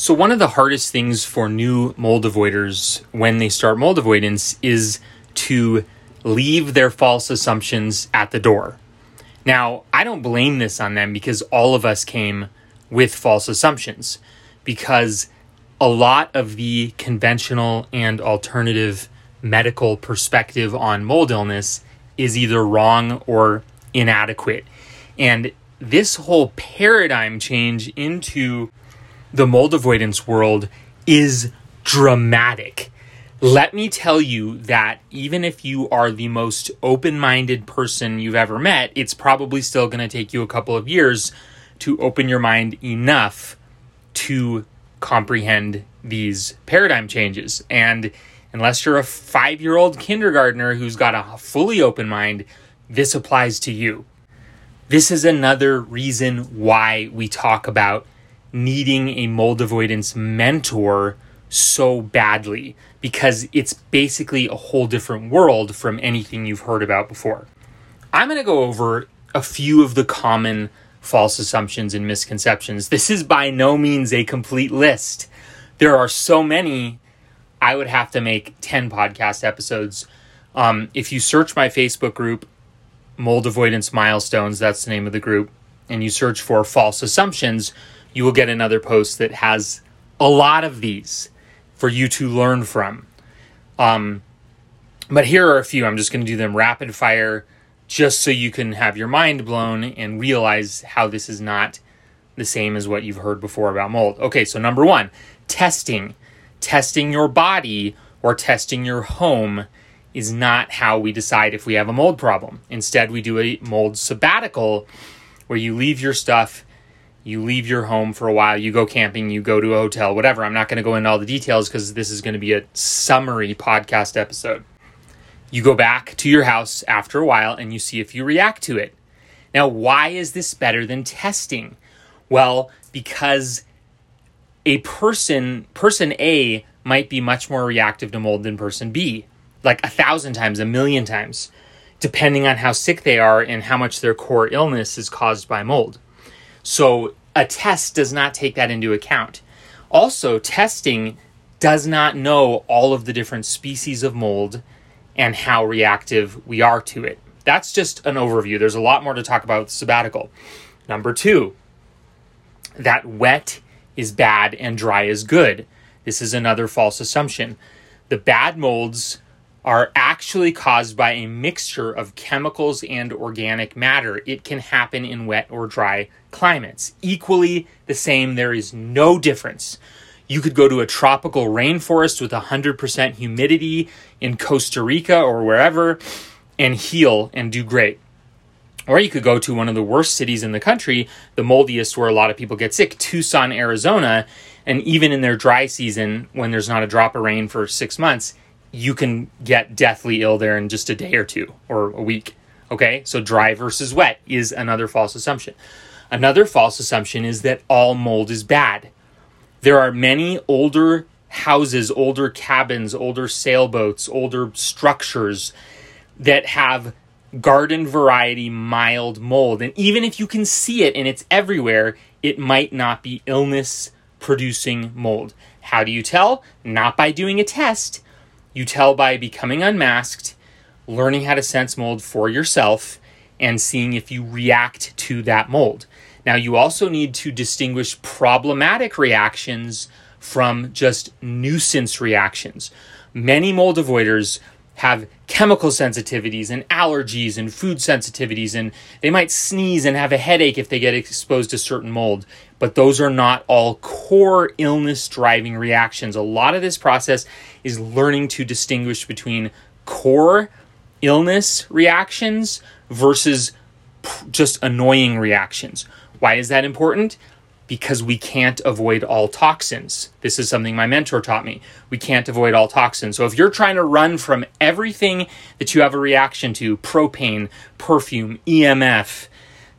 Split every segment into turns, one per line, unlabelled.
So, one of the hardest things for new mold avoiders when they start mold avoidance is to leave their false assumptions at the door. Now, I don't blame this on them because all of us came with false assumptions because a lot of the conventional and alternative medical perspective on mold illness is either wrong or inadequate. And this whole paradigm change into the mold avoidance world is dramatic. Let me tell you that even if you are the most open minded person you've ever met, it's probably still going to take you a couple of years to open your mind enough to comprehend these paradigm changes. And unless you're a five year old kindergartner who's got a fully open mind, this applies to you. This is another reason why we talk about needing a mold avoidance mentor so badly because it's basically a whole different world from anything you've heard about before. I'm going to go over a few of the common false assumptions and misconceptions. This is by no means a complete list. There are so many, I would have to make 10 podcast episodes. Um, if you search my Facebook group, Mold Avoidance Milestones, that's the name of the group, and you search for false assumptions, you will get another post that has a lot of these for you to learn from. Um, but here are a few. I'm just going to do them rapid fire just so you can have your mind blown and realize how this is not the same as what you've heard before about mold. Okay, so number one, testing. Testing your body or testing your home is not how we decide if we have a mold problem. Instead, we do a mold sabbatical where you leave your stuff you leave your home for a while, you go camping, you go to a hotel, whatever. I'm not going to go into all the details because this is going to be a summary podcast episode. You go back to your house after a while and you see if you react to it. Now, why is this better than testing? Well, because a person, person A, might be much more reactive to mold than person B, like a thousand times, a million times, depending on how sick they are and how much their core illness is caused by mold. So a test does not take that into account. Also, testing does not know all of the different species of mold and how reactive we are to it. That's just an overview. There's a lot more to talk about with sabbatical. Number two, that wet is bad and dry is good. This is another false assumption. The bad molds are actually caused by a mixture of chemicals and organic matter. It can happen in wet or dry climates. Equally the same, there is no difference. You could go to a tropical rainforest with 100% humidity in Costa Rica or wherever and heal and do great. Or you could go to one of the worst cities in the country, the moldiest where a lot of people get sick, Tucson, Arizona, and even in their dry season, when there's not a drop of rain for six months, you can get deathly ill there in just a day or two or a week. Okay, so dry versus wet is another false assumption. Another false assumption is that all mold is bad. There are many older houses, older cabins, older sailboats, older structures that have garden variety mild mold. And even if you can see it and it's everywhere, it might not be illness producing mold. How do you tell? Not by doing a test you tell by becoming unmasked, learning how to sense mold for yourself, and seeing if you react to that mold. Now, you also need to distinguish problematic reactions from just nuisance reactions. Many mold avoiders have chemical sensitivities and allergies and food sensitivities, and they might sneeze and have a headache if they get exposed to certain mold. But those are not all core illness driving reactions. A lot of this process is learning to distinguish between core illness reactions versus just annoying reactions. Why is that important? because we can't avoid all toxins. This is something my mentor taught me. We can't avoid all toxins. So if you're trying to run from everything that you have a reaction to, propane, perfume, EMF,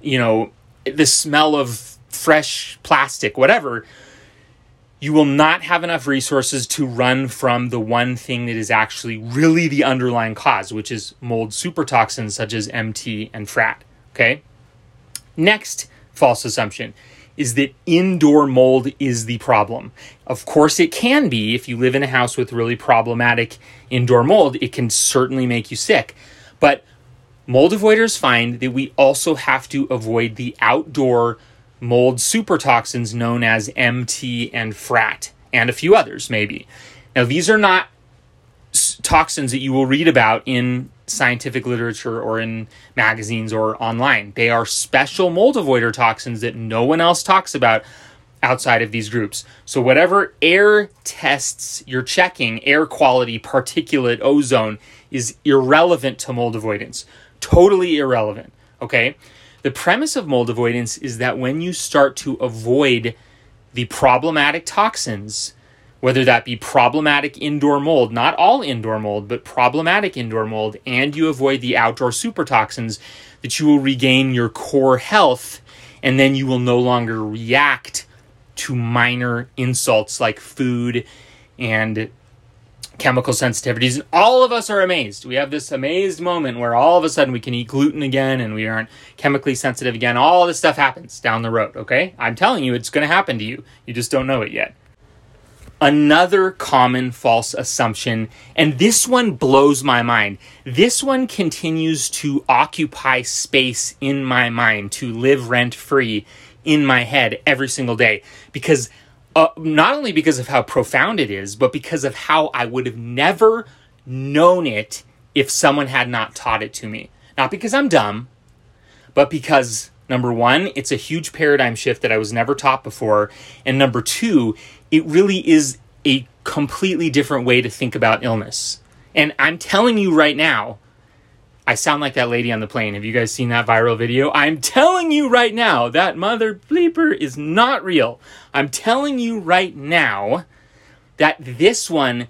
you know, the smell of fresh plastic, whatever, you will not have enough resources to run from the one thing that is actually really the underlying cause, which is mold supertoxins such as MT and FRAT. Okay? Next false assumption is that indoor mold is the problem. Of course, it can be if you live in a house with really problematic indoor mold, it can certainly make you sick. But mold avoiders find that we also have to avoid the outdoor mold supertoxins known as MT and FRAT, and a few others, maybe. Now, these are not toxins that you will read about in scientific literature or in magazines or online. They are special mold avoider toxins that no one else talks about outside of these groups. So, whatever air tests you're checking, air quality, particulate, ozone, is irrelevant to mold avoidance. Totally irrelevant. Okay? The premise of mold avoidance is that when you start to avoid the problematic toxins, whether that be problematic indoor mold, not all indoor mold, but problematic indoor mold, and you avoid the outdoor supertoxins, that you will regain your core health and then you will no longer react to minor insults like food and chemical sensitivities. And all of us are amazed. We have this amazed moment where all of a sudden we can eat gluten again and we aren't chemically sensitive again. All this stuff happens down the road, okay? I'm telling you, it's going to happen to you. You just don't know it yet. Another common false assumption, and this one blows my mind. This one continues to occupy space in my mind, to live rent free in my head every single day. Because uh, not only because of how profound it is, but because of how I would have never known it if someone had not taught it to me. Not because I'm dumb, but because number one, it's a huge paradigm shift that I was never taught before. And number two, it really is a completely different way to think about illness. And I'm telling you right now, I sound like that lady on the plane. Have you guys seen that viral video? I'm telling you right now, that mother bleeper is not real. I'm telling you right now that this one,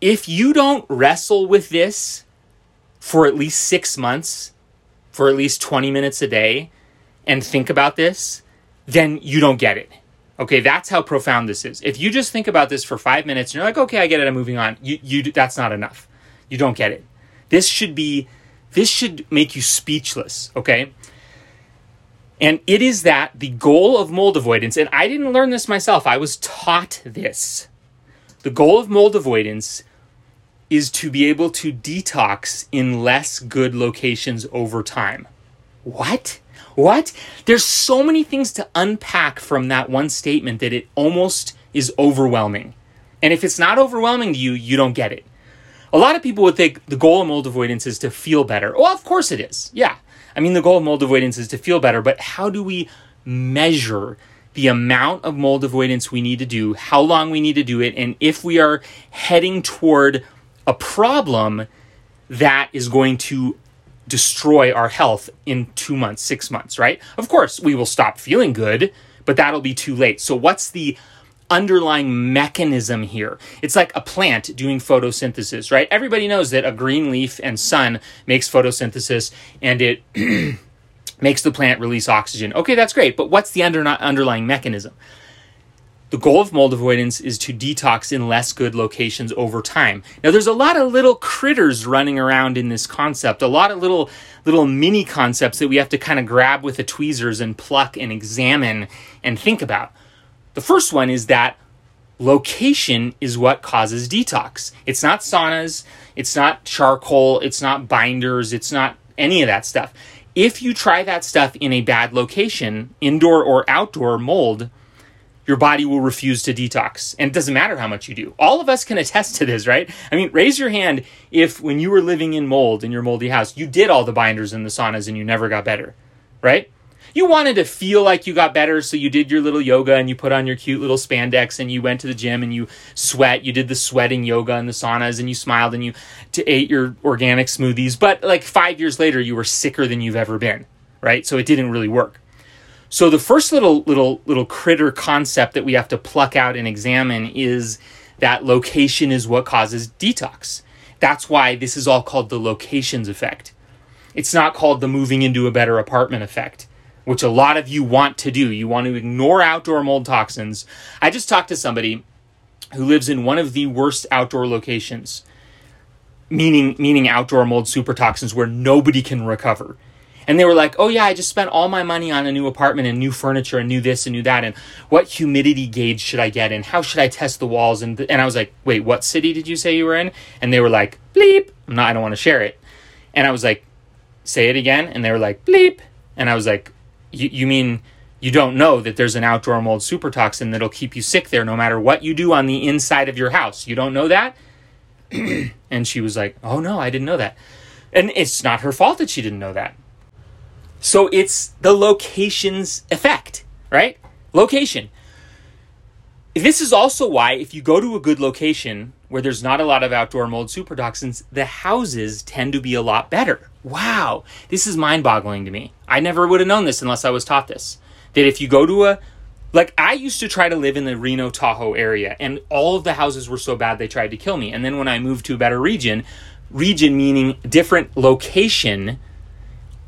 if you don't wrestle with this for at least six months, for at least 20 minutes a day, and think about this, then you don't get it. Okay, that's how profound this is. If you just think about this for five minutes and you're like, okay, I get it, I'm moving on. You, you, that's not enough. You don't get it. This should be, this should make you speechless. Okay. And it is that the goal of mold avoidance, and I didn't learn this myself, I was taught this. The goal of mold avoidance is to be able to detox in less good locations over time. What? What? There's so many things to unpack from that one statement that it almost is overwhelming. And if it's not overwhelming to you, you don't get it. A lot of people would think the goal of mold avoidance is to feel better. Well, of course it is. Yeah. I mean, the goal of mold avoidance is to feel better, but how do we measure the amount of mold avoidance we need to do, how long we need to do it, and if we are heading toward a problem that is going to destroy our health in two months, six months, right? Of course, we will stop feeling good, but that'll be too late. So, what's the underlying mechanism here? It's like a plant doing photosynthesis, right? Everybody knows that a green leaf and sun makes photosynthesis and it makes the plant release oxygen. Okay, that's great, but what's the under- underlying mechanism? The goal of mold avoidance is to detox in less good locations over time. Now there's a lot of little critters running around in this concept, a lot of little little mini concepts that we have to kind of grab with the tweezers and pluck and examine and think about. The first one is that location is what causes detox. It's not saunas, it's not charcoal, it's not binders, it's not any of that stuff. If you try that stuff in a bad location, indoor or outdoor mold, your body will refuse to detox. And it doesn't matter how much you do. All of us can attest to this, right? I mean, raise your hand if when you were living in mold in your moldy house, you did all the binders and the saunas and you never got better, right? You wanted to feel like you got better, so you did your little yoga and you put on your cute little spandex and you went to the gym and you sweat. You did the sweating yoga and the saunas and you smiled and you ate your organic smoothies. But like five years later, you were sicker than you've ever been, right? So it didn't really work. So the first little little little critter concept that we have to pluck out and examine is that location is what causes detox. That's why this is all called the locations effect. It's not called the moving into a better apartment effect, which a lot of you want to do. You want to ignore outdoor mold toxins. I just talked to somebody who lives in one of the worst outdoor locations, meaning meaning outdoor mold super toxins where nobody can recover And they were like, oh, yeah, I just spent all my money on a new apartment and new furniture and new this and new that. And what humidity gauge should I get? And how should I test the walls? And, th- and I was like, wait, what city did you say you were in? And they were like, bleep. I'm not, I don't want to share it. And I was like, say it again. And they were like, bleep. And I was like, you mean you don't know that there's an outdoor mold super toxin that'll keep you sick there no matter what you do on the inside of your house? You don't know that? and she was like, oh no, I didn't know that. And it's not her fault that she didn't know that. So it's the location's effect, right? Location. This is also why, if you go to a good location where there's not a lot of outdoor mold super toxins, the houses tend to be a lot better. Wow, this is mind boggling to me. I never would have known this unless I was taught this. That if you go to a like I used to try to live in the Reno Tahoe area, and all of the houses were so bad they tried to kill me. And then when I moved to a better region, region meaning different location,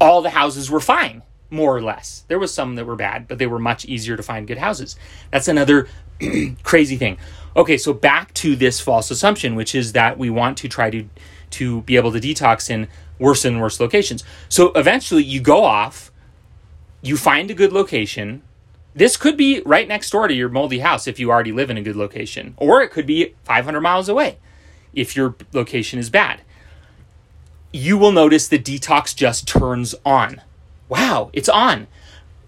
all the houses were fine, more or less. There was some that were bad, but they were much easier to find good houses. That's another crazy thing. Okay, so back to this false assumption, which is that we want to try to to be able to detox in worse and worse locations. So eventually you go off, you find a good location, this could be right next door to your moldy house if you already live in a good location, or it could be 500 miles away if your location is bad. You will notice the detox just turns on. Wow, it's on.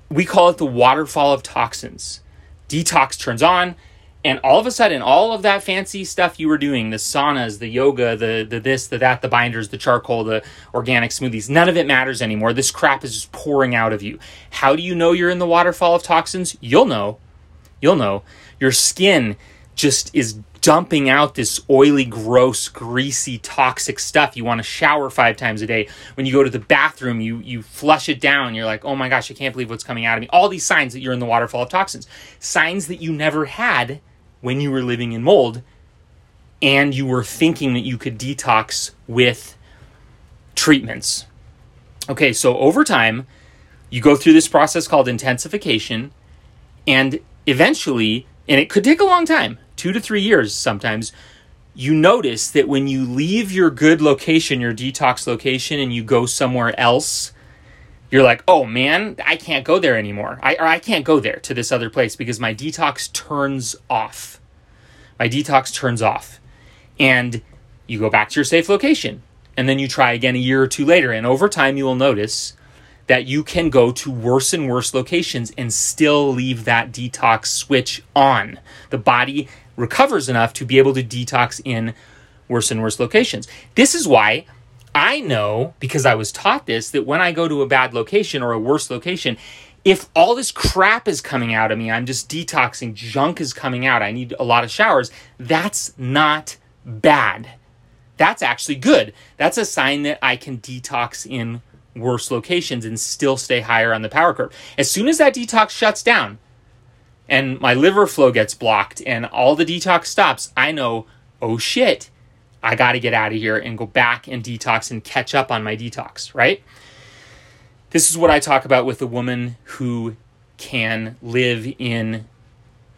We call it the waterfall of toxins. Detox turns on, and all of a sudden all of that fancy stuff you were doing the saunas the yoga the, the this the that the binders the charcoal the organic smoothies none of it matters anymore this crap is just pouring out of you how do you know you're in the waterfall of toxins you'll know you'll know your skin just is dumping out this oily gross greasy toxic stuff you want to shower five times a day. When you go to the bathroom you you flush it down. You're like oh my gosh i can't believe what's coming out of me. All these signs that you're in the waterfall of toxins. Signs that you never had when you were living in mold and you were thinking that you could detox with treatments. Okay, so over time, you go through this process called intensification, and eventually, and it could take a long time two to three years sometimes you notice that when you leave your good location, your detox location, and you go somewhere else, you're like, oh man, I can't go there anymore. I, or I can't go there to this other place because my detox turns off. My detox turns off. And you go back to your safe location. And then you try again a year or two later. And over time, you will notice that you can go to worse and worse locations and still leave that detox switch on. The body recovers enough to be able to detox in worse and worse locations. This is why I know because I was taught this that when I go to a bad location or a worse location, if all this crap is coming out of me, I'm just detoxing, junk is coming out, I need a lot of showers, that's not bad. That's actually good. That's a sign that I can detox in worse locations and still stay higher on the power curve. As soon as that detox shuts down and my liver flow gets blocked and all the detox stops, I know, oh shit, I got to get out of here and go back and detox and catch up on my detox, right? This is what I talk about with a woman who can live in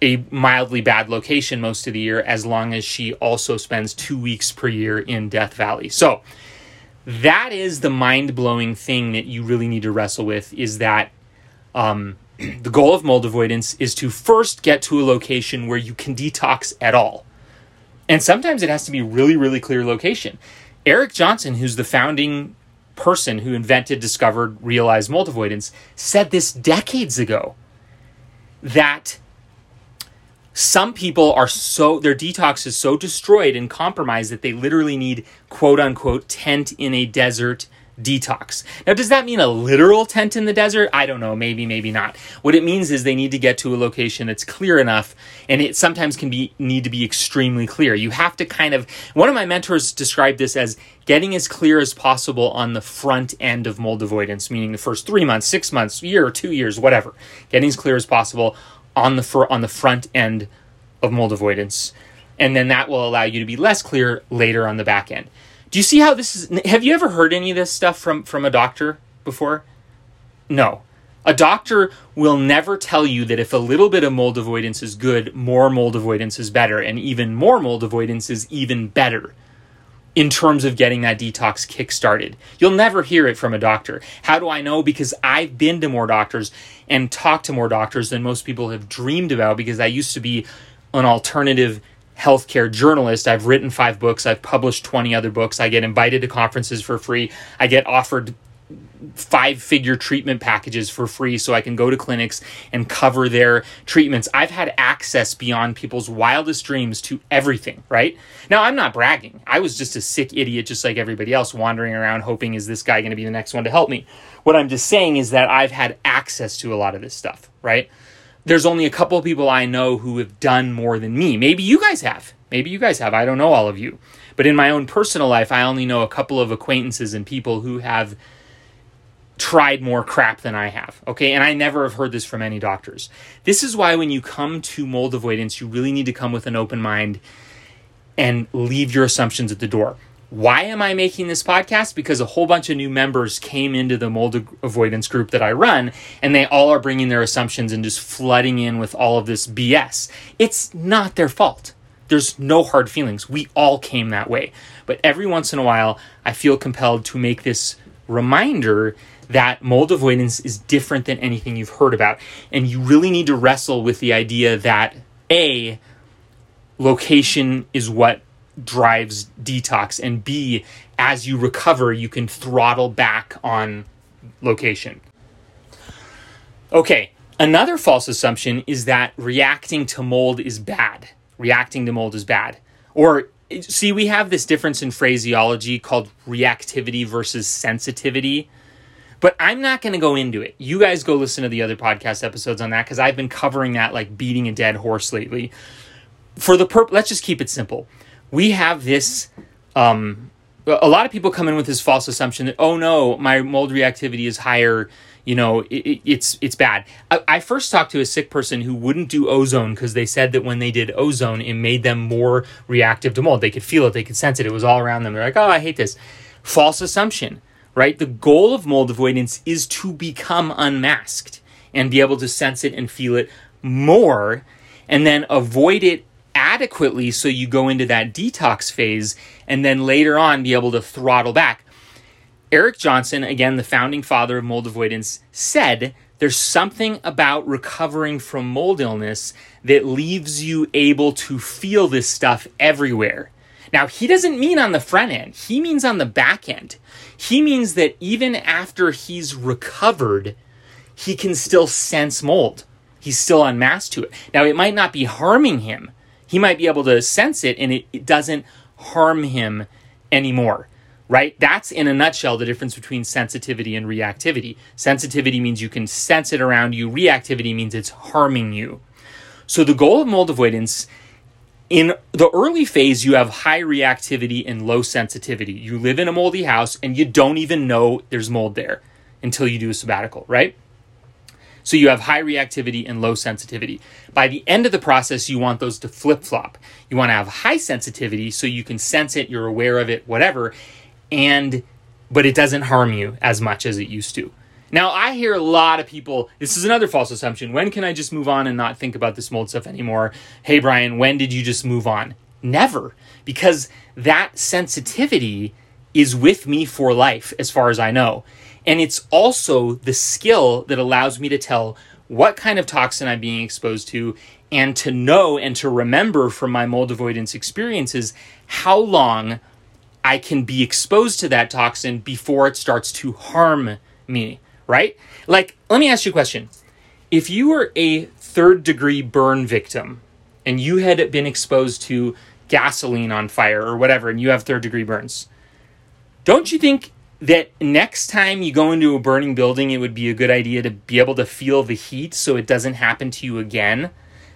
a mildly bad location most of the year as long as she also spends two weeks per year in Death Valley. So, that is the mind blowing thing that you really need to wrestle with is that um, the goal of mold avoidance is to first get to a location where you can detox at all. And sometimes it has to be really, really clear location. Erik Johnson, who's the founding person who invented, discovered, realized mold avoidance, said this decades ago that some people are so their detox is so destroyed and compromised that they literally need quote unquote tent in a desert detox. Now, does that mean a literal tent in the desert? I don't know. Maybe, maybe not. What it means is they need to get to a location that's clear enough, and it sometimes can be need to be extremely clear. You have to kind of. One of my mentors described this as getting as clear as possible on the front end of mold avoidance, meaning the first three months, six months, year, two years, whatever. Getting as clear as possible on the fr- on the front end of mold avoidance, and then that will allow you to be less clear later on the back end. Do you see how this is? Have you ever heard any of this stuff from from a doctor before? No. A doctor will never tell you that if a little bit of mold avoidance is good, more mold avoidance is better, and even more mold avoidance is even better. in terms of getting that detox kick started. You'll never hear it from a doctor. How do I know? Because I've been to more doctors and talk to more doctors than most people have dreamed about because I used to be an alternative healthcare journalist. I've written five books, I've published 20 other books, I get invited to conferences for free, I get offered five figure treatment packages for free so I can go to clinics and cover their treatments. I've had access beyond people's wildest dreams to everything, right? Now, I'm not bragging. I was just a sick idiot, just like everybody else, wandering around hoping, is this guy going to be the next one to help me? What I'm just saying is that I've had access to a lot of this stuff, right? There's only a couple of people I know who have done more than me. Maybe you guys have. Maybe you guys have. I don't know all of you. But in my own personal life, I only know a couple of acquaintances and people who have tried more crap than I have. Okay. And I never have heard this from any doctors. This is why when you come to mold avoidance, you really need to come with an open mind and leave your assumptions at the door. Why am I making this podcast? Because a whole bunch of new members came into the mold avoidance group that I run, and they all are bringing their assumptions and just flooding in with all of this BS. It's not their fault. There's no hard feelings. We all came that way. But every once in a while, I feel compelled to make this reminder that mold avoidance is different than anything you've heard about. And you really need to wrestle with the idea that A, location is what drives detox, and B, as you recover, you can throttle back on location. Okay, another false assumption is that reacting to mold is bad. Reacting to mold is bad. Or see, we have this difference in phraseology called reactivity versus sensitivity. But I'm not going to go into it. You guys go listen to the other podcast episodes on that because I've been covering that like beating a dead horse lately. For the purpose, let's just keep it simple. We have this. Um, a lot of people come in with this false assumption that oh no, my mold reactivity is higher. You know, it, it, it's it's bad. I, I first talked to a sick person who wouldn't do ozone because they said that when they did ozone, it made them more reactive to mold. They could feel it, they could sense it. It was all around them. They're like, oh, I hate this. False assumption right? The goal of mold avoidance is to become unmasked and be able to sense it and feel it more and then avoid it adequately so you go into that detox phase and then later on be able to throttle back. Erik Johnson, again, the founding father of mold avoidance, said there's something about recovering from mold illness that leaves you able to feel this stuff everywhere. Now, he doesn't mean on the front end, he means on the back end. He means that even after he's recovered, he can still sense mold. He's still unmasked to it. Now, it might not be harming him. He might be able to sense it and it, it doesn't harm him anymore right? That's in a nutshell the difference between sensitivity and reactivity. Sensitivity means you can sense it around you, reactivity means it's harming you. So the goal of mold avoidance in the early phase, you have high reactivity and low sensitivity. You live in a moldy house and you don't even know there's mold there until you do a sabbatical, right? So you have high reactivity and low sensitivity. By the end of the process, you want those to flip flop. You want to have high sensitivity so you can sense it, you're aware of it, whatever, and but it doesn't harm you as much as it used to. Now, I hear a lot of people, this is another false assumption. When can I just move on and not think about this mold stuff anymore? Hey, Brian, when did you just move on? Never, because that sensitivity is with me for life, as far as I know. And it's also the skill that allows me to tell what kind of toxin I'm being exposed to and to know and to remember from my mold avoidance experiences how long I can be exposed to that toxin before it starts to harm me right? Like, let me ask you a question. If you were a third degree burn victim and you had been exposed to gasoline on fire or whatever, and you have third degree burns, don't you think that next time you go into a burning building, it would be a good idea to be able to feel the heat so it doesn't happen to you again?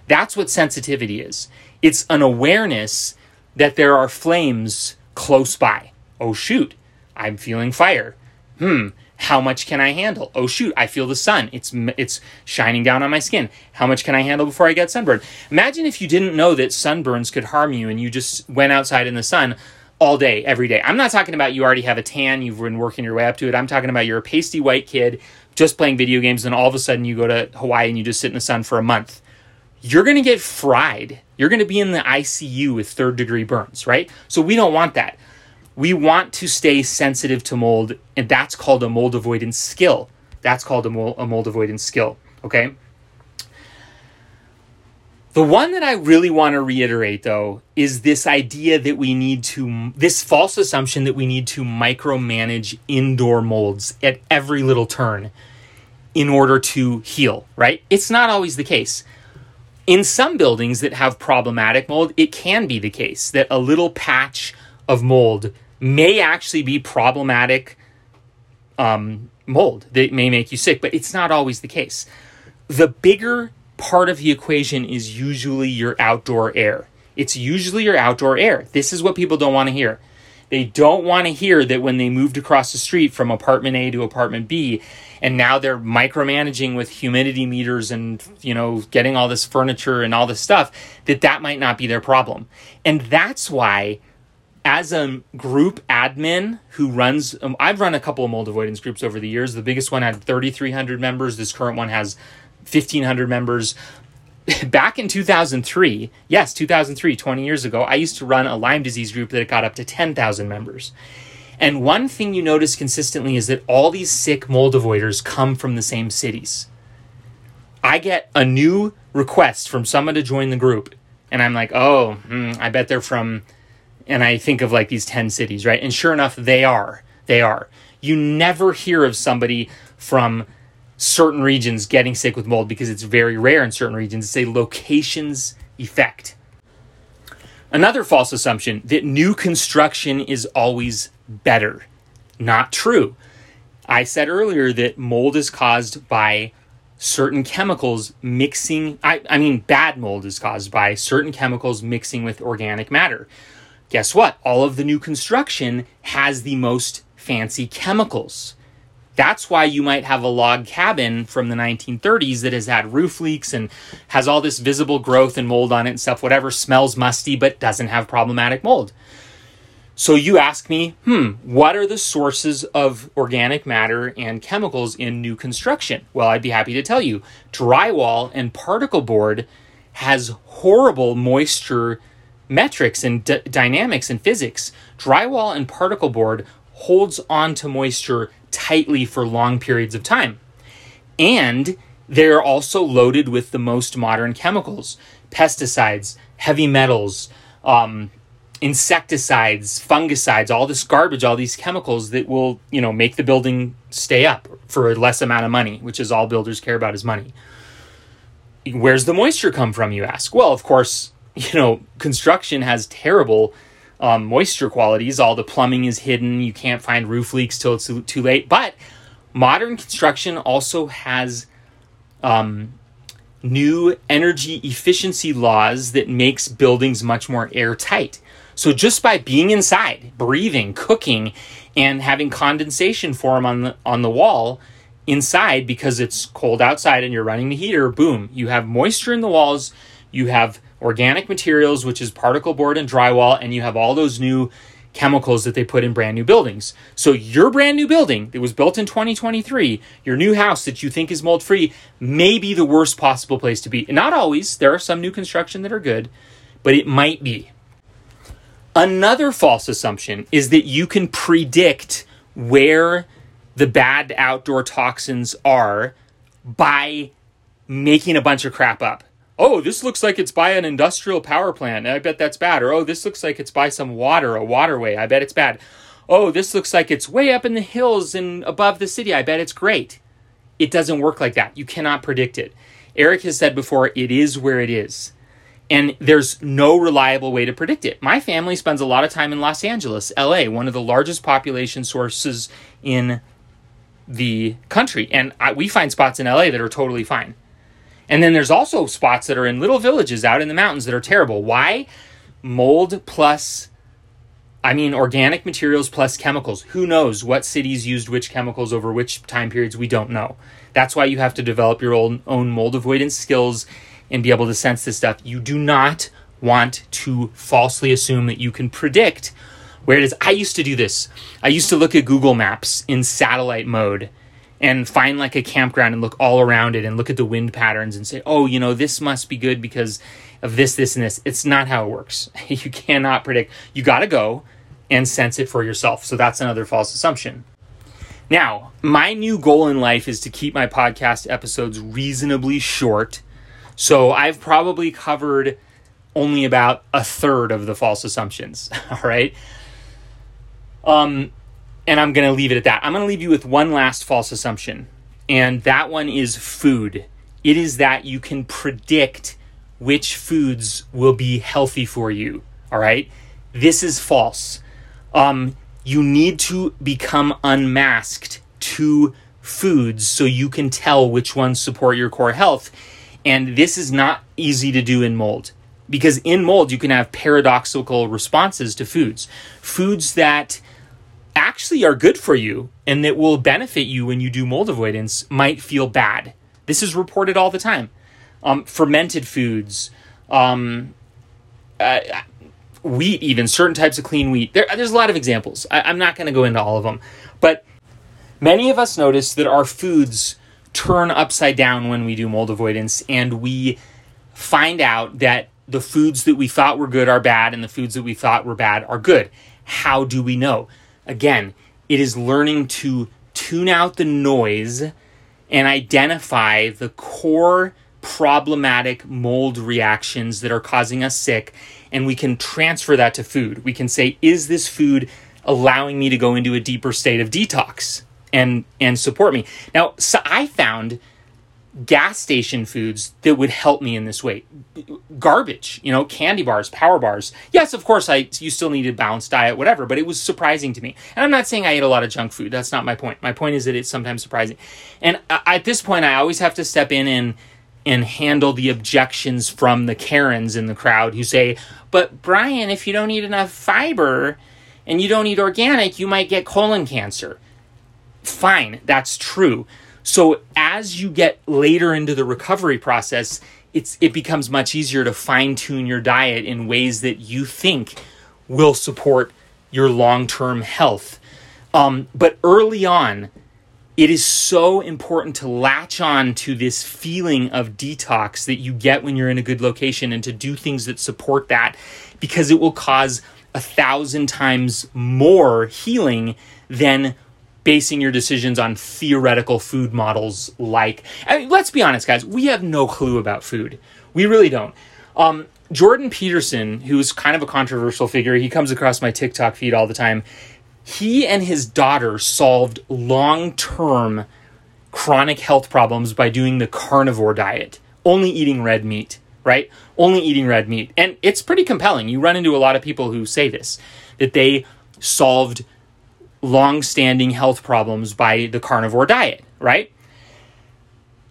That's what sensitivity is. It's an awareness that there are flames close by. Oh, shoot, I'm feeling fire. Hmm, how much can I handle? Oh shoot, I feel the sun. It's it's shining down on my skin. How much can I handle before I get sunburned? Imagine if you didn't know that sunburns could harm you and you just went outside in the sun all day, every day. I'm not talking about you already have a tan, you've been working your way up to it. I'm talking about you're a pasty white kid just playing video games and all of a sudden you go to Hawaii and you just sit in the sun for a month. You're going to get fried. You're going to be in the ICU with third degree burns, right? So we don't want that we want to stay sensitive to mold, and that's called a mold avoidance skill. That's called a mold, a mold avoidance skill. Okay. The one that I really want to reiterate, though, is this idea that we need to, this false assumption that we need to micromanage indoor molds at every little turn in order to heal, right? It's not always the case. In some buildings that have problematic mold, it can be the case that a little patch of mold may actually be problematic um, mold that may make you sick, but it's not always the case. The bigger part of the equation is usually your outdoor air. It's usually your outdoor air. This is what people don't want to hear. They don't want to hear that when they moved across the street from apartment A to apartment B, and now they're micromanaging with humidity meters and you know getting all this furniture and all this stuff, that that might not be their problem. And that's why as a group admin who runs, um, I've run a couple of mold avoidance groups over the years. The biggest one had 3,300 members. This current one has 1,500 members. Back in 2003, yes, 2003, 20 years ago, I used to run a Lyme disease group that got up to 10,000 members. And one thing you notice consistently is that all these sick mold avoiders come from the same cities. I get a new request from someone to join the group, and I'm like, oh, hmm, I bet they're from and I think of like these 10 cities, right? And sure enough, they are. They are. You never hear of somebody from certain regions getting sick with mold because it's very rare in certain regions. It's a locations effect. Another false assumption that new construction is always better. Not true. I said earlier that mold is caused by certain chemicals mixing. I, I mean, bad mold is caused by certain chemicals mixing with organic matter guess what? All of the new construction has the most fancy chemicals. That's why you might have a log cabin from the 1930s that has had roof leaks and has all this visible growth and mold on it and stuff, whatever, smells musty but doesn't have problematic mold. So you ask me, hmm, what are the sources of organic matter and chemicals in new construction? Well, I'd be happy to tell you. Drywall and particle board has horrible moisture metrics and d- dynamics and physics, drywall and particle board holds on to moisture tightly for long periods of time. And they're also loaded with the most modern chemicals, pesticides, heavy metals, um, insecticides, fungicides, all this garbage, all these chemicals that will, you know, make the building stay up for a less amount of money, which is all builders care about is money. Where's the moisture come from, you ask? Well, of course, you know, construction has terrible um, moisture qualities. All the plumbing is hidden. You can't find roof leaks till it's too late. But modern construction also has um, new energy efficiency laws that makes buildings much more airtight. So just by being inside, breathing, cooking, and having condensation form on the on the wall inside because it's cold outside and you're running the heater, boom, you have moisture in the walls, you have organic materials, which is particle board and drywall, and you have all those new chemicals that they put in brand new buildings. So your brand new building that was built in 2023, your new house that you think is mold free, may be the worst possible place to be. Not always. There are some new construction that are good, but it might be. Another false assumption is that you can predict where the bad outdoor toxins are by making a bunch of crap up oh, this looks like it's by an industrial power plant. I bet that's bad. Or, oh, this looks like it's by some water, a waterway. I bet it's bad. Oh, this looks like it's way up in the hills and above the city. I bet it's great. It doesn't work like that. You cannot predict it. Erik has said before, it is where it is. And there's no reliable way to predict it. My family spends a lot of time in Los Angeles, LA, one of the largest population sources in the country. And I, we find spots in LA that are totally fine. And then there's also spots that are in little villages out in the mountains that are terrible. Why? Mold plus, I mean, organic materials plus chemicals. Who knows what cities used which chemicals over which time periods? We don't know. That's why you have to develop your own, own mold avoidance skills and be able to sense this stuff. You do not want to falsely assume that you can predict where it is. I used to do this. I used to look at Google Maps in satellite mode and find like a campground and look all around it and look at the wind patterns and say, oh, you know, this must be good because of this, this, and this. It's not how it works. you cannot predict. You got to go. and sense it for yourself. So that's another false assumption. Now, my new goal in life is to keep my podcast episodes reasonably short. So I've probably covered only about a third of the false assumptions. All right. Um, and I'm going to leave it at that. I'm going to leave you with one last false assumption, and that one is food. It is that you can predict which foods will be healthy for you. All right. This is false. Um, you need to become unmasked to foods so you can tell which ones support your core health. And this is not easy to do in mold because in mold you can have paradoxical responses to foods. Foods that actually are good for you and that will benefit you when you do mold avoidance might feel bad. This is reported all the time. Um, fermented foods, um, uh, wheat, even certain types of clean wheat. There, there's a lot of examples. I, I'm not going to go into all of them, but many of us notice that our foods turn upside down when we do mold avoidance, and we find out that the foods that we thought were good are bad, and the foods that we thought were bad are good. How do we know? Again, it is learning to tune out the noise and identify the core problematic mold reactions that are causing us sick and we can transfer that to food. We can say, is this food allowing me to go into a deeper state of detox and and support me? Now, so I found gas station foods that would help me in this way. Garbage, you know, candy bars, power bars. Yes, of course, I you still need a balanced diet, whatever. But it was surprising to me, and I'm not saying I ate a lot of junk food. That's not my point. My point is that it's sometimes surprising, and at this point, I always have to step in and and handle the objections from the Karens in the crowd who say, but Brian, if you don't eat enough fiber and you don't eat organic, you might get colon cancer. Fine, that's true. So as you get later into the recovery process, it's it becomes much easier to fine tune your diet in ways that you think will support your long term health. Um, but early on, it is so important to latch on to this feeling of detox that you get when you're in a good location and to do things that support that because it will cause a thousand times more healing than basing your decisions on theoretical food models like I mean, let's be honest guys we have no clue about food we really don't um, jordan peterson who's kind of a controversial figure he comes across my tiktok feed all the time he and his daughter solved long term chronic health problems by doing the carnivore diet, only eating red meat, right? Only eating red meat. And it's pretty compelling. You run into a lot of people who say this that they solved long standing health problems by the carnivore diet, right?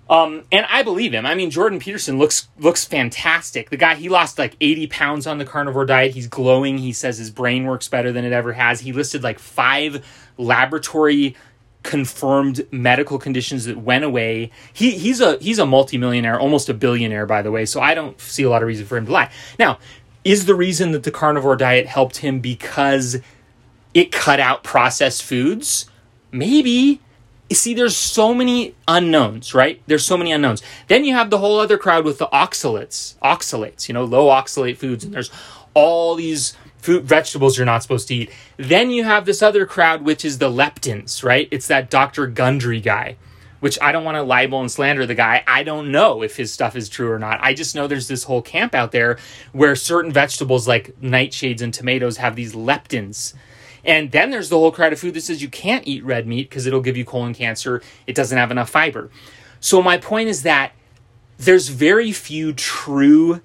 Um, and I believe him. I mean, Jordan Peterson looks looks fantastic. The guy he lost like 80 pounds on the carnivore diet. He's glowing. He says his brain works better than it ever has. He listed like five laboratory confirmed medical conditions that went away. He he's a he's a multimillionaire, almost a billionaire, by the way. So I don't see a lot of reason for him to lie. Now, is the reason that the carnivore diet helped him because it cut out processed foods? Maybe see, there's so many unknowns, right? There's so many unknowns. Then you have the whole other crowd with the oxalates, oxalates, you know, low oxalate foods, and there's all these fruit vegetables you're not supposed to eat. Then you have this other crowd, which is the lectins, right? It's that Dr. Gundry guy, which I don't want to libel and slander the guy. I don't know if his stuff is true or not. I just know there's this whole camp out there where certain vegetables like nightshades and tomatoes have these lectins and then there's the whole crowd of food that says you can't eat red meat because it'll give you colon cancer. It doesn't have enough fiber. So my point is that there's very few true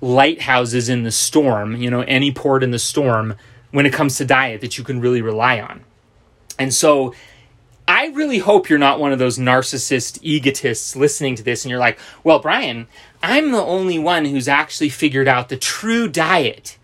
lighthouses in the storm, you know, any port in the storm when it comes to diet that you can really rely on. And so I really hope you're not one of those narcissist egotists listening to this and you're like, well, Brian, I'm the only one who's actually figured out the true diet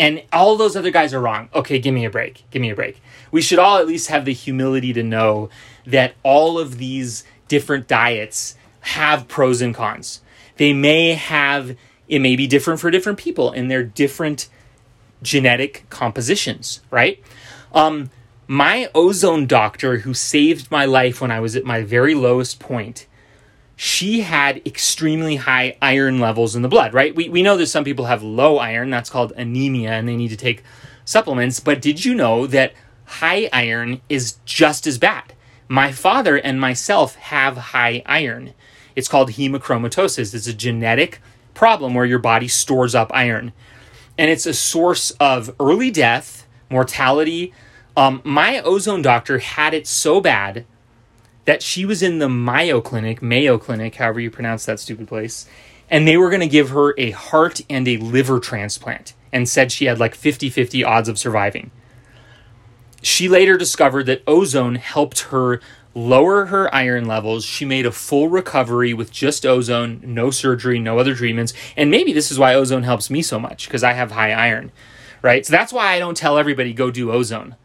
and all those other guys are wrong. Okay, give me a break. Give me a break. We should all at least have the humility to know that all of these different diets have pros and cons. They may have, it may be different for different people in their different genetic compositions, right? Um, my ozone doctor, who saved my life when I was at my very lowest point, she had extremely high iron levels in the blood, right? We, we know that some people have low iron, that's called anemia, and they need to take supplements, but did you know that high iron is just as bad? My father and myself have high iron. It's called hemochromatosis. It's a genetic problem where your body stores up iron. And it's a source of early death, mortality. Um, my ozone doctor had it so bad that she was in the Mayo Clinic, Mayo Clinic, however you pronounce that stupid place, and they were going to give her a heart and a liver transplant and said she had like 50 50 odds of surviving. She later discovered that ozone helped her lower her iron levels. She made a full recovery with just ozone, no surgery, no other treatments. And maybe this is why ozone helps me so much because I have high iron, right? So that's why I don't tell everybody go do ozone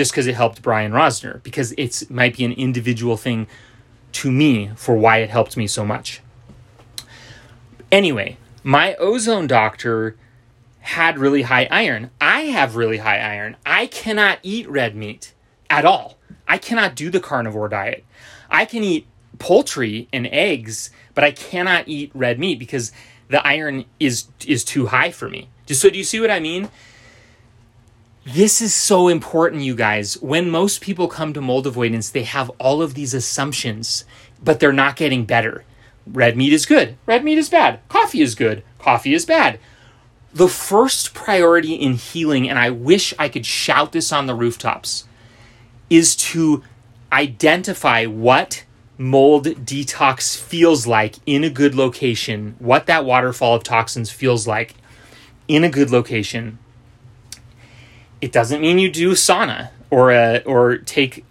just because it helped Brian Rosner because it might be an individual thing to me for why it helped me so much. Anyway, my ozone doctor had really high iron. I have really high iron. I cannot eat red meat at all. I cannot do the carnivore diet. I can eat poultry and eggs, but I cannot eat red meat because the iron is is too high for me. So do you see what I mean? This is so important, you guys. When most people come to mold avoidance, they have all of these assumptions, but they're not getting better. Red meat is good. Red meat is bad. Coffee is good. Coffee is bad. The first priority in healing, and I wish I could shout this on the rooftops, is to identify what mold detox feels like in a good location, what that waterfall of toxins feels like in a good location. It doesn't mean you do sauna or a, or take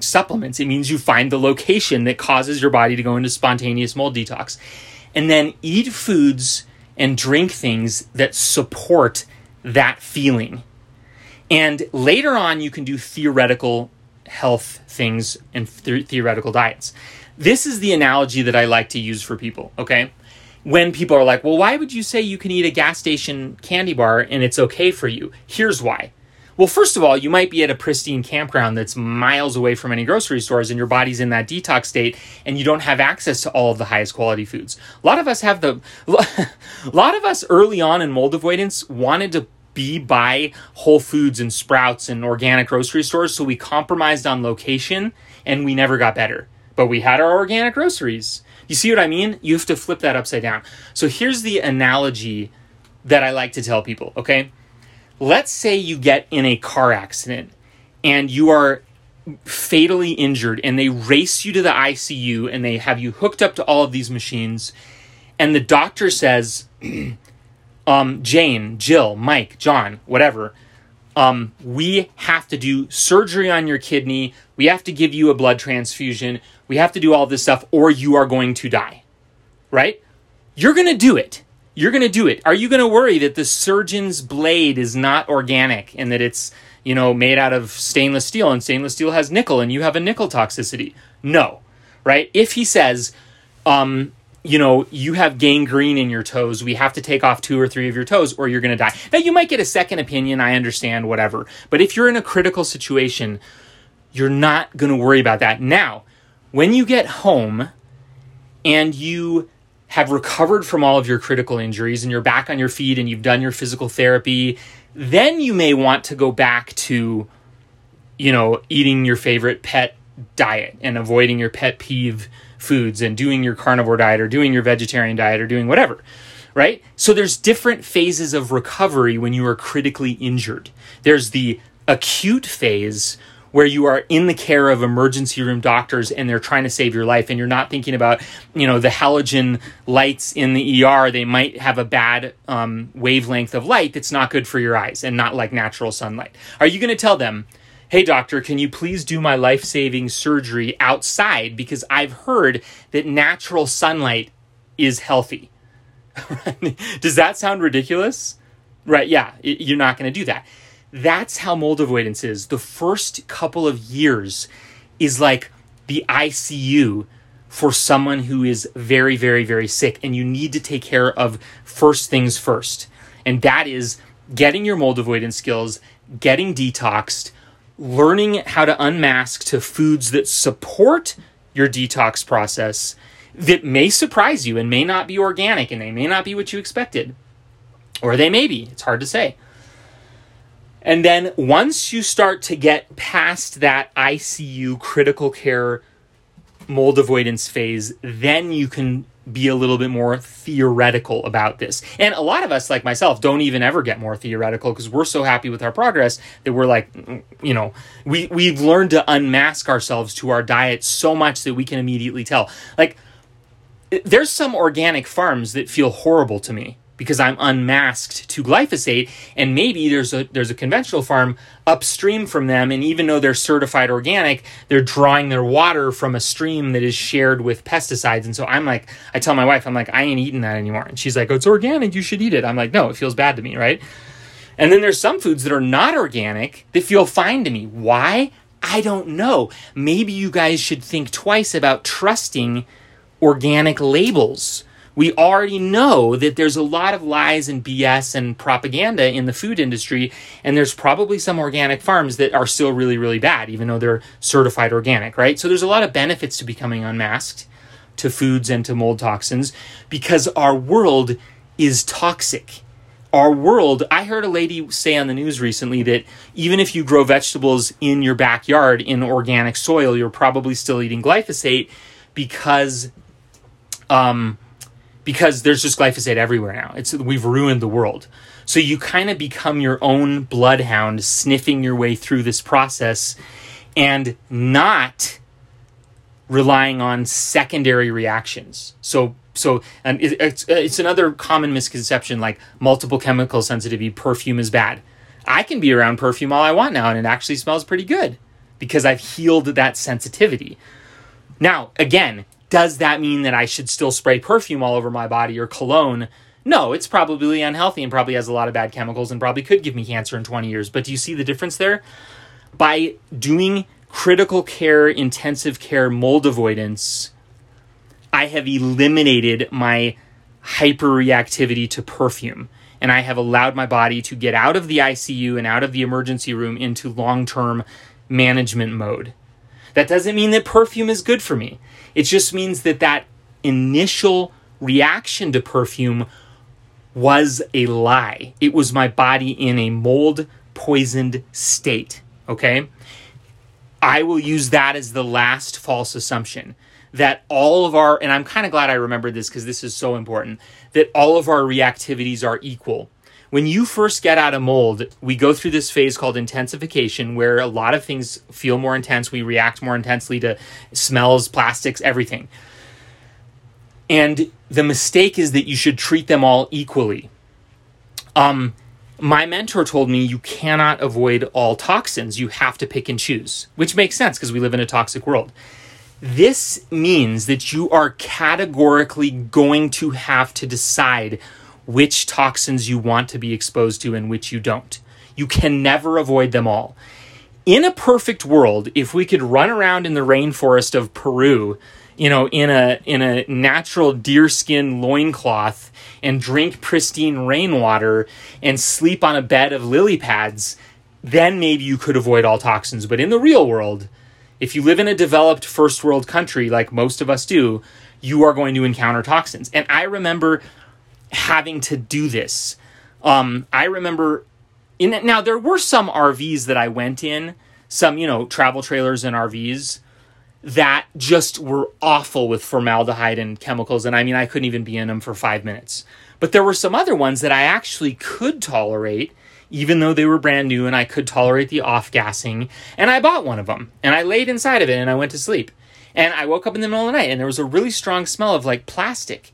supplements. It means you find the location that causes your body to go into spontaneous mold detox. And then eat foods and drink things that support that feeling. And later on, you can do theoretical health things and th- theoretical diets. This is the analogy that I like to use for people, okay? When people are like, well, why would you say you can eat a gas station candy bar and it's okay for you? Here's why. Well, first of all, you might be at a pristine campground that's miles away from any grocery stores and your body's in that detox state and you don't have access to all of the highest quality foods. A lot of us have the, a lot of us early on in mold avoidance wanted to be by Whole Foods and Sprouts and organic grocery stores, so we compromised on location and we never got better. But we had our organic groceries. You see what I mean? You have to flip that upside down. So here's the analogy that I like to tell people, okay? Let's say you get in a car accident and you are fatally injured and they race you to the ICU and they have you hooked up to all of these machines and the doctor says um, Jane, Jill, Mike, John, whatever, um, we have to do surgery on your kidney. We have to give you a blood transfusion. We have to do all this stuff, or you are going to die. Right? You're going to do it you're going to do it. Are you going to worry that the surgeon's blade is not organic and that it's, you know, made out of stainless steel and stainless steel has nickel and you have a nickel toxicity? No, right? If he says, um, you know, you have gangrene in your toes, we have to take off two or three of your toes or you're going to die. Now, you might get a second opinion, I understand, whatever. But if you're in a critical situation, you're not going to worry about that. Now, when you get home and you have recovered from all of your critical injuries and you're back on your feet and you've done your physical therapy, then you may want to go back to, you know, eating your favorite pet diet and avoiding your pet peeve foods and doing your carnivore diet or doing your vegetarian diet or doing whatever. Right? So there's different phases of recovery when you are critically injured. There's the acute phase where you are in the care of emergency room doctors and they're trying to save your life and you're not thinking about you know the halogen lights in the er they might have a bad um, wavelength of light that's not good for your eyes and not like natural sunlight. Are you going to tell them hey doctor can you please do my life-saving surgery outside? Because i've heard that natural sunlight is healthy. Does that sound ridiculous? Right yeah you're not going to do that that's how mold avoidance is. The first couple of years is like the ICU for someone who is very, very, very sick, and you need to take care of first things first. And that is getting your mold avoidance skills, getting detoxed, learning how to unmask to foods that support your detox process that may surprise you and may not be organic and they may not be what you expected. Or they may be. It's hard to say. And then once you start to get past that ICU critical care mold avoidance phase, then you can be a little bit more theoretical about this. And a lot of us, like myself, don't even ever get more theoretical because we're so happy with our progress that we're like, you know, we, we've learned to unmask ourselves to our diet so much that we can immediately tell. Like, there's some organic farms that feel horrible to me because I'm unmasked to glyphosate and maybe there's a there's a conventional farm upstream from them and even though they're certified organic they're drawing their water from a stream that is shared with pesticides. And so I'm like I tell my wife I'm like I ain't eating that anymore. And she's like oh, it's organic. You should eat it. I'm like no it feels bad to me right? And then there's some foods that are not organic that feel fine to me. Why? I don't know. Maybe you guys should think twice about trusting organic labels we already know that there's a lot of lies and BS and propaganda in the food industry, and there's probably some organic farms that are still really, really bad, even though they're certified organic, right? So there's a lot of benefits to becoming unmasked to foods and to mold toxins because our world is toxic. Our world, I heard a lady say on the news recently that even if you grow vegetables in your backyard in organic soil, you're probably still eating glyphosate because um, because there's just glyphosate everywhere now. It's we've ruined the world. So you kind of become your own bloodhound sniffing your way through this process and not relying on secondary reactions. So so and it's it's another common misconception like multiple chemical sensitivity perfume is bad. I can be around perfume all I want now and it actually smells pretty good because I've healed that sensitivity. Now, again, does that mean that I should still spray perfume all over my body or cologne? No, it's probably unhealthy and probably has a lot of bad chemicals and probably could give me cancer in 20 years. But do you see the difference there? By doing critical care, intensive care mold avoidance, I have eliminated my hyperreactivity to perfume. And I have allowed my body to get out of the ICU and out of the emergency room into long term management mode. That doesn't mean that perfume is good for me. It just means that that initial reaction to perfume was a lie. It was my body in a mold poisoned state. Okay? I will use that as the last false assumption that all of our, and I'm kind of glad I remembered this because this is so important, that all of our reactivities are equal when you first get out of mold, we go through this phase called intensification where a lot of things feel more intense. We react more intensely to smells, plastics, everything. And the mistake is that you should treat them all equally. Um, my mentor told me you cannot avoid all toxins. You have to pick and choose, which makes sense because we live in a toxic world. This means that you are categorically going to have to decide which toxins you want to be exposed to and which you don't. You can never avoid them all. In a perfect world, if we could run around in the rainforest of Peru, you know, in a in a natural deerskin loincloth and drink pristine rainwater and sleep on a bed of lily pads, then maybe you could avoid all toxins. But in the real world, if you live in a developed first world country like most of us do, you are going to encounter toxins. And I remember having to do this. Um, I remember in now there were some RVs that I went in, some you know travel trailers and RVs that just were awful with formaldehyde and chemicals, and I mean I couldn't even be in them for five minutes. But there were some other ones that I actually could tolerate, even though they were brand new, and I could tolerate the off gassing. And I bought one of them, and I laid inside of it, and I went to sleep. And I woke up in the middle of the night, and there was a really strong smell of like plastic.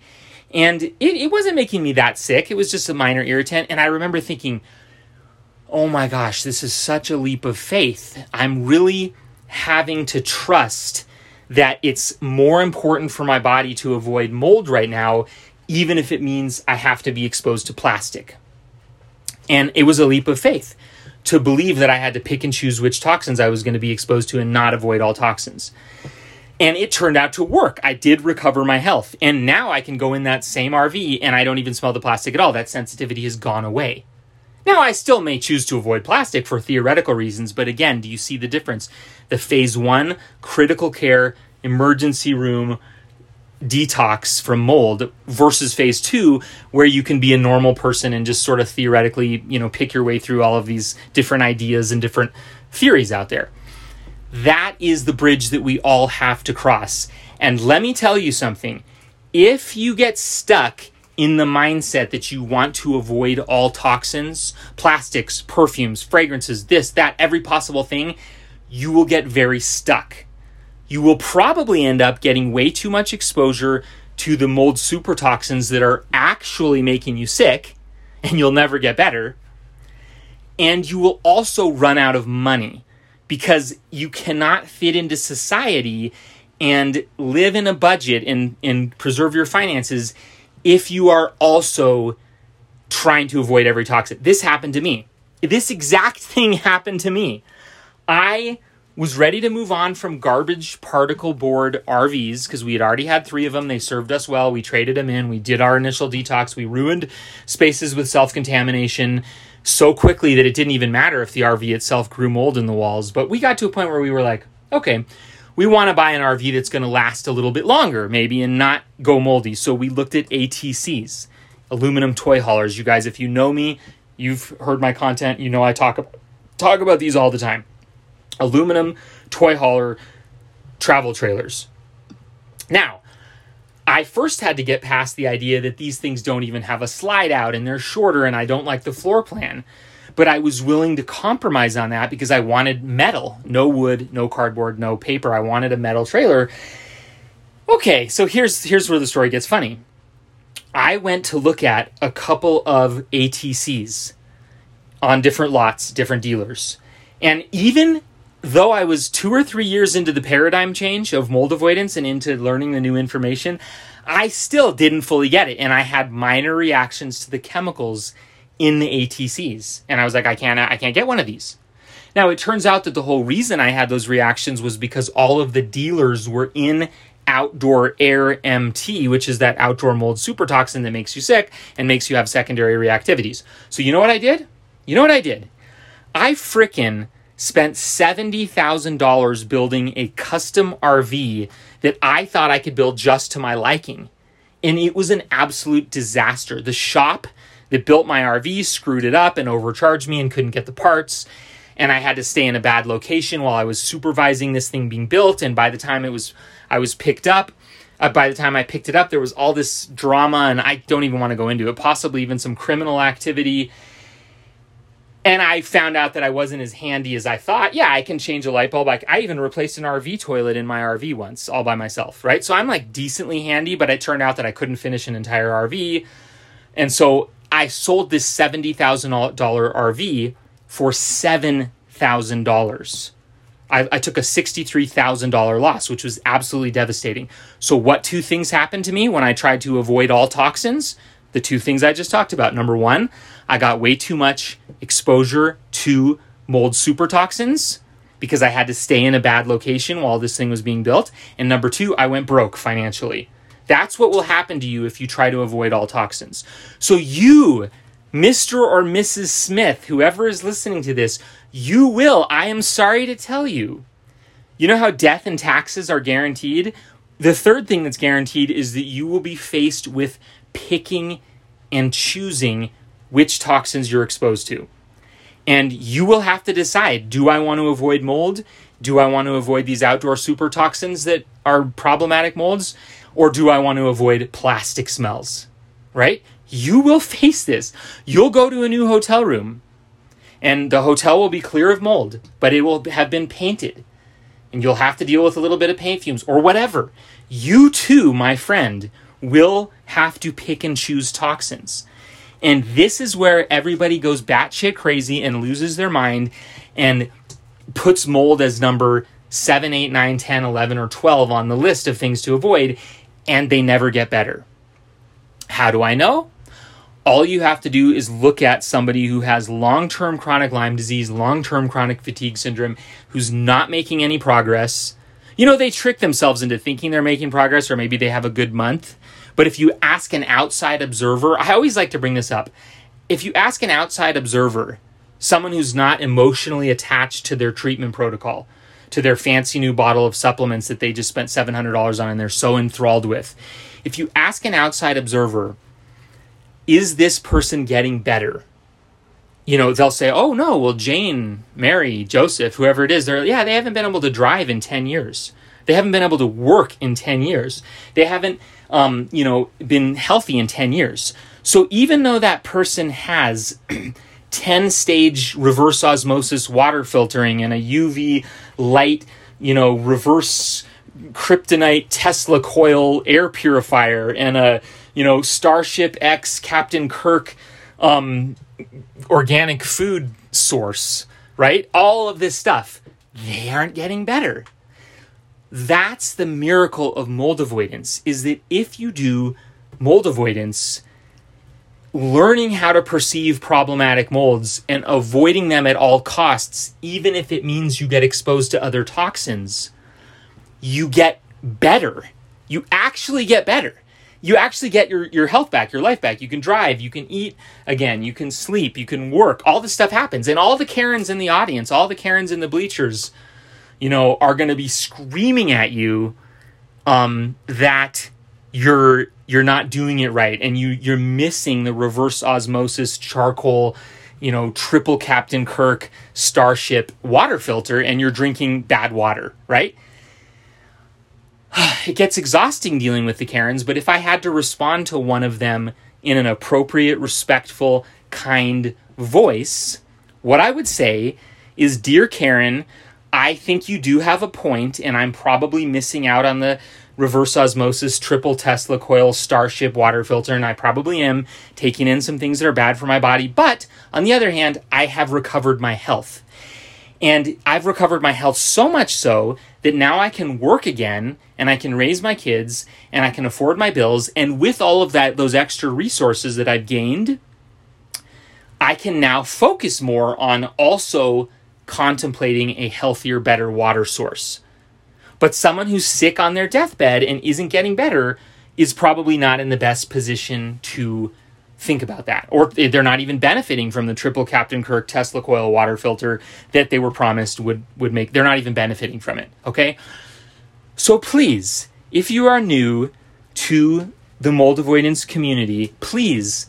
And it, it wasn't making me that sick. It was just a minor irritant. And I remember thinking, oh my gosh, this is such a leap of faith. I'm really having to trust that it's more important for my body to avoid mold right now, even if it means I have to be exposed to plastic. And it was a leap of faith to believe that I had to pick and choose which toxins I was going to be exposed to and not avoid all toxins. And it turned out to work. I did recover my health. And now I can go in that same RV and I don't even smell the plastic at all. That sensitivity has gone away. Now, I still may choose to avoid plastic for theoretical reasons, but again, do you see the difference? The phase one, critical care, emergency room, detox from mold versus phase two where you can be a normal person and just sort of theoretically you know pick your way through all of these different ideas and different theories out there that is the bridge that we all have to cross. And let me tell you something. If you get stuck in the mindset that you want to avoid all toxins plastics perfumes fragrances this that every possible thing you will get very stuck. You will probably end up getting way too much exposure to the mold super toxins that are actually making you sick, and you'll never get better. And you will also run out of money because you cannot fit into society and live in a budget and, and preserve your finances if you are also trying to avoid every toxin. This happened to me. This exact thing happened to me. I was ready to move on from garbage particle board RVs because we had already had three of them. They served us well. We traded them in. We did our initial detox. We ruined spaces with self contamination so quickly that it didn't even matter if the RV itself grew mold in the walls. But we got to a point where we were like, okay, we want to buy an RV that's going to last a little bit longer, maybe, and not go moldy. So we looked at ATCs, aluminum toy haulers. You guys, if you know me, you've heard my content. You know I talk talk about these all the time aluminum toy hauler travel trailers. Now, I first had to get past the idea that these things don't even have a slide out and they're shorter and I don't like the floor plan. But I was willing to compromise on that because I wanted metal. No wood, no cardboard, no paper. I wanted a metal trailer. Okay, so here's here's where the story gets funny. I went to look at a couple of ATCs on different lots, different dealers. And even though I was two or three years into the paradigm change of mold avoidance and into learning the new information, I still didn't fully get it. And I had minor reactions to the chemicals in the ATCs. And I was like, I can't, I can't get one of these. Now, it turns out that the whole reason I had those reactions was because all of the dealers were in outdoor air MT, which is that outdoor mold super toxin that makes you sick and makes you have secondary reactivities. So, you know what I did? You know what I did? I frickin' spent $70,000 building a custom RV that I thought I could build just to my liking. And it was an absolute disaster. The shop that built my RV screwed it up and overcharged me and couldn't get the parts. And I had to stay in a bad location while I was supervising this thing being built. And by the time it was, I was picked up, uh, by the time I picked it up, there was all this drama, and I don't even want to go into it. Possibly even some criminal activity and I found out that I wasn't as handy as I thought. Yeah, I can change a light bulb. Like I even replaced an RV toilet in my RV once, all by myself, right? So I'm like decently handy, but it turned out that I couldn't finish an entire RV. And so I sold this $70,000 RV for $7,000. I, I took a $63,000 loss, which was absolutely devastating. So, what two things happened to me when I tried to avoid all toxins? The two things I just talked about. Number one, I got way too much exposure to mold super toxins because I had to stay in a bad location while this thing was being built. And number two, I went broke financially. That's what will happen to you if you try to avoid all toxins. So, you, Mr. or Mrs. Smith, whoever is listening to this, you will, I am sorry to tell you. You know how death and taxes are guaranteed? The third thing that's guaranteed is that you will be faced with picking and choosing which toxins you're exposed to. And you will have to decide do I want to avoid mold? Do I want to avoid these outdoor super toxins that are problematic molds? Or do I want to avoid plastic smells? Right? You will face this. You'll go to a new hotel room and the hotel will be clear of mold, but it will have been painted. And you'll have to deal with a little bit of paint fumes or whatever. You too, my friend, will have to pick and choose toxins. And this is where everybody goes batshit crazy and loses their mind and puts mold as number 7, 8, 9, 10, 11, or 12 on the list of things to avoid, and they never get better. How do I know? All you have to do is look at somebody who has long term chronic Lyme disease, long term chronic fatigue syndrome, who's not making any progress. You know, they trick themselves into thinking they're making progress, or maybe they have a good month but if you ask an outside observer, I always like to bring this up. If you ask an outside observer, someone who's not emotionally attached to their treatment protocol, to their fancy new bottle of supplements that they just spent $700 on and they're so enthralled with. If you ask an outside observer, is this person getting better? You know, they'll say, oh no, well, Jane, Mary, Joseph, whoever it is, they're, yeah, they haven't been able to drive in 10 years. They haven't been able to work in 10 years. They haven't, um, you know, been healthy in 10 years. So even though that person has 10 stage reverse osmosis water filtering and a UV light, you know, reverse kryptonite Tesla coil air purifier and a, you know, Starship X Captain Kirk um, organic food source, right? All of this stuff, they aren't getting better. That's the miracle of mold avoidance is that if you do mold avoidance, learning how to perceive problematic molds and avoiding them at all costs, even if it means you get exposed to other toxins, you get better. You actually get better. You actually get your, your health back, your life back. You can drive, you can eat again, you can sleep, you can work. All this stuff happens. And all the Karens in the audience, all the Karens in the bleachers, you know, are going to be screaming at you um, that you're you're not doing it right and you you're missing the reverse osmosis charcoal you know triple captain kirk starship water filter and you're drinking bad water right? It gets exhausting dealing with the karens but if i had to respond to one of them in an appropriate respectful kind voice what i would say is dear karen i think you do have a point and i'm probably missing out on the reverse osmosis triple Tesla coil Starship water filter, and I probably am taking in some things that are bad for my body. But on the other hand, I have recovered my health. And I've recovered my health so much so that now I can work again and I can raise my kids and I can afford my bills. And with all of that, those extra resources that I've gained, I can now focus more on also contemplating a healthier, better water source. But someone who's sick on their deathbed and isn't getting better is probably not in the best position to think about that. Or they're not even benefiting from the triple Captain Kirk Tesla coil water filter that they were promised would, would make. They're not even benefiting from it. Okay? So please, if you are new to the mold avoidance community, please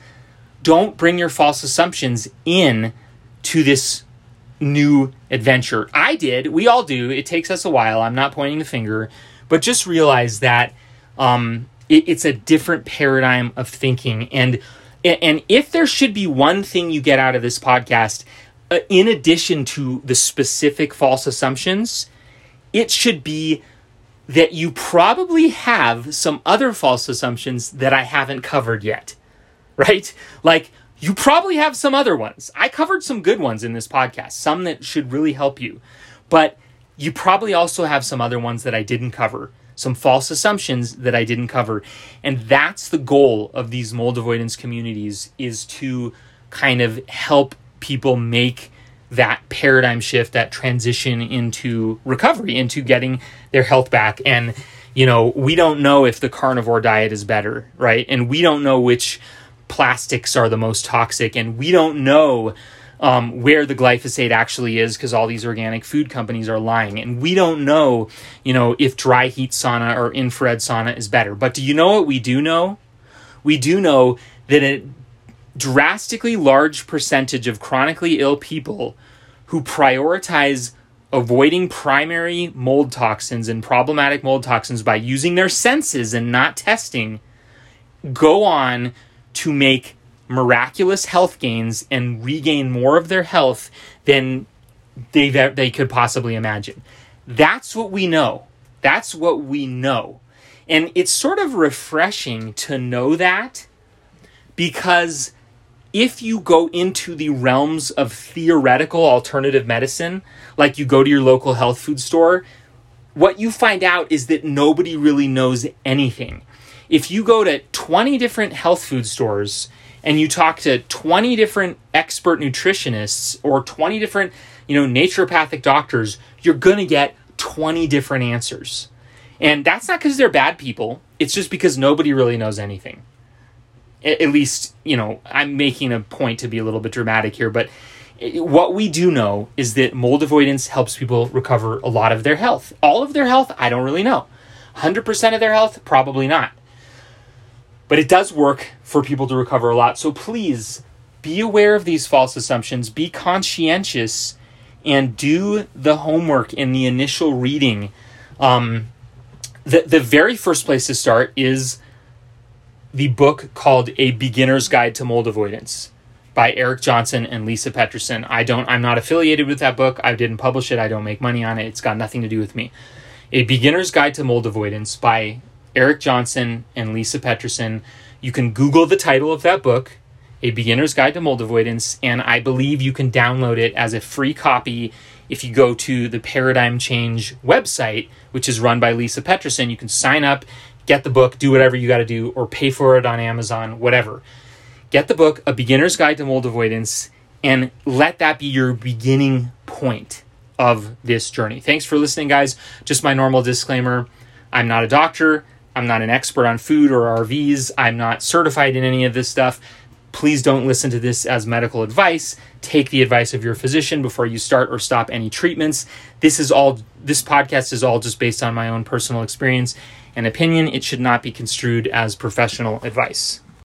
don't bring your false assumptions in to this new adventure. I did. We all do. It takes us a while. I'm not pointing the finger, but just realize that um, it, it's a different paradigm of thinking. And and if there should be one thing you get out of this podcast, uh, in addition to the specific false assumptions, it should be that you probably have some other false assumptions that I haven't covered yet. Right? Like you probably have some other ones. I covered some good ones in this podcast, some that should really help you. But you probably also have some other ones that I didn't cover, some false assumptions that I didn't cover. And that's the goal of these mold avoidance communities is to kind of help people make that paradigm shift, that transition into recovery, into getting their health back. And, you know, we don't know if the carnivore diet is better, right? And we don't know which plastics are the most toxic, and we don't know um, where the glyphosate actually is because all these organic food companies are lying, and we don't know, you know, if dry heat sauna or infrared sauna is better. But do you know what we do know? We do know that a drastically large percentage of chronically ill people who prioritize avoiding primary mold toxins and problematic mold toxins by using their senses and not testing go on to make miraculous health gains and regain more of their health than they they could possibly imagine. That's what we know. That's what we know. And it's sort of refreshing to know that because if you go into the realms of theoretical alternative medicine, like you go to your local health food store, what you find out is that nobody really knows anything if you go to 20 different health food stores and you talk to 20 different expert nutritionists or 20 different, you know, naturopathic doctors, you're going to get 20 different answers. And that's not because they're bad people. It's just because nobody really knows anything. At least, you know, I'm making a point to be a little bit dramatic here, but eh, what we do know is that mold avoidance helps people recover a lot of their health. All of their health, I don't really know. 100% of their health, probably not. But it does work for people to recover a lot. So please be aware of these false assumptions, be conscientious, and do the homework in the initial reading. Um, the, the very first place to start is the book called A Beginner's Guide to Mold Avoidance by Erik Johnson and Lisa Petrison. I don't I'm not affiliated with that book. I didn't publish it. I don't make money on it. It's got nothing to do with me. A Beginner's Guide to Mold Avoidance by Erik Johnson and Lisa Petrison. You can Google the title of that book, A Beginner's Guide to Mold Avoidance, and I believe you can download it as a free copy if you go to the Paradigm Change website, which is run by Lisa Petrison. You can sign up, get the book, do whatever you got to do, or pay for it on Amazon, whatever get the book, A Beginner's Guide to Mold Avoidance, and let that be your beginning point of this journey. Thanks for listening, guys. Just my normal disclaimer I'm not a doctor, I'm not an expert on food or RVs, I'm not certified in any of this stuff. Please don't listen to this as medical advice. Take the advice of your physician before you start or stop any treatments. This is all this podcast is all just based on my own personal experience and opinion. It should not be construed as professional advice.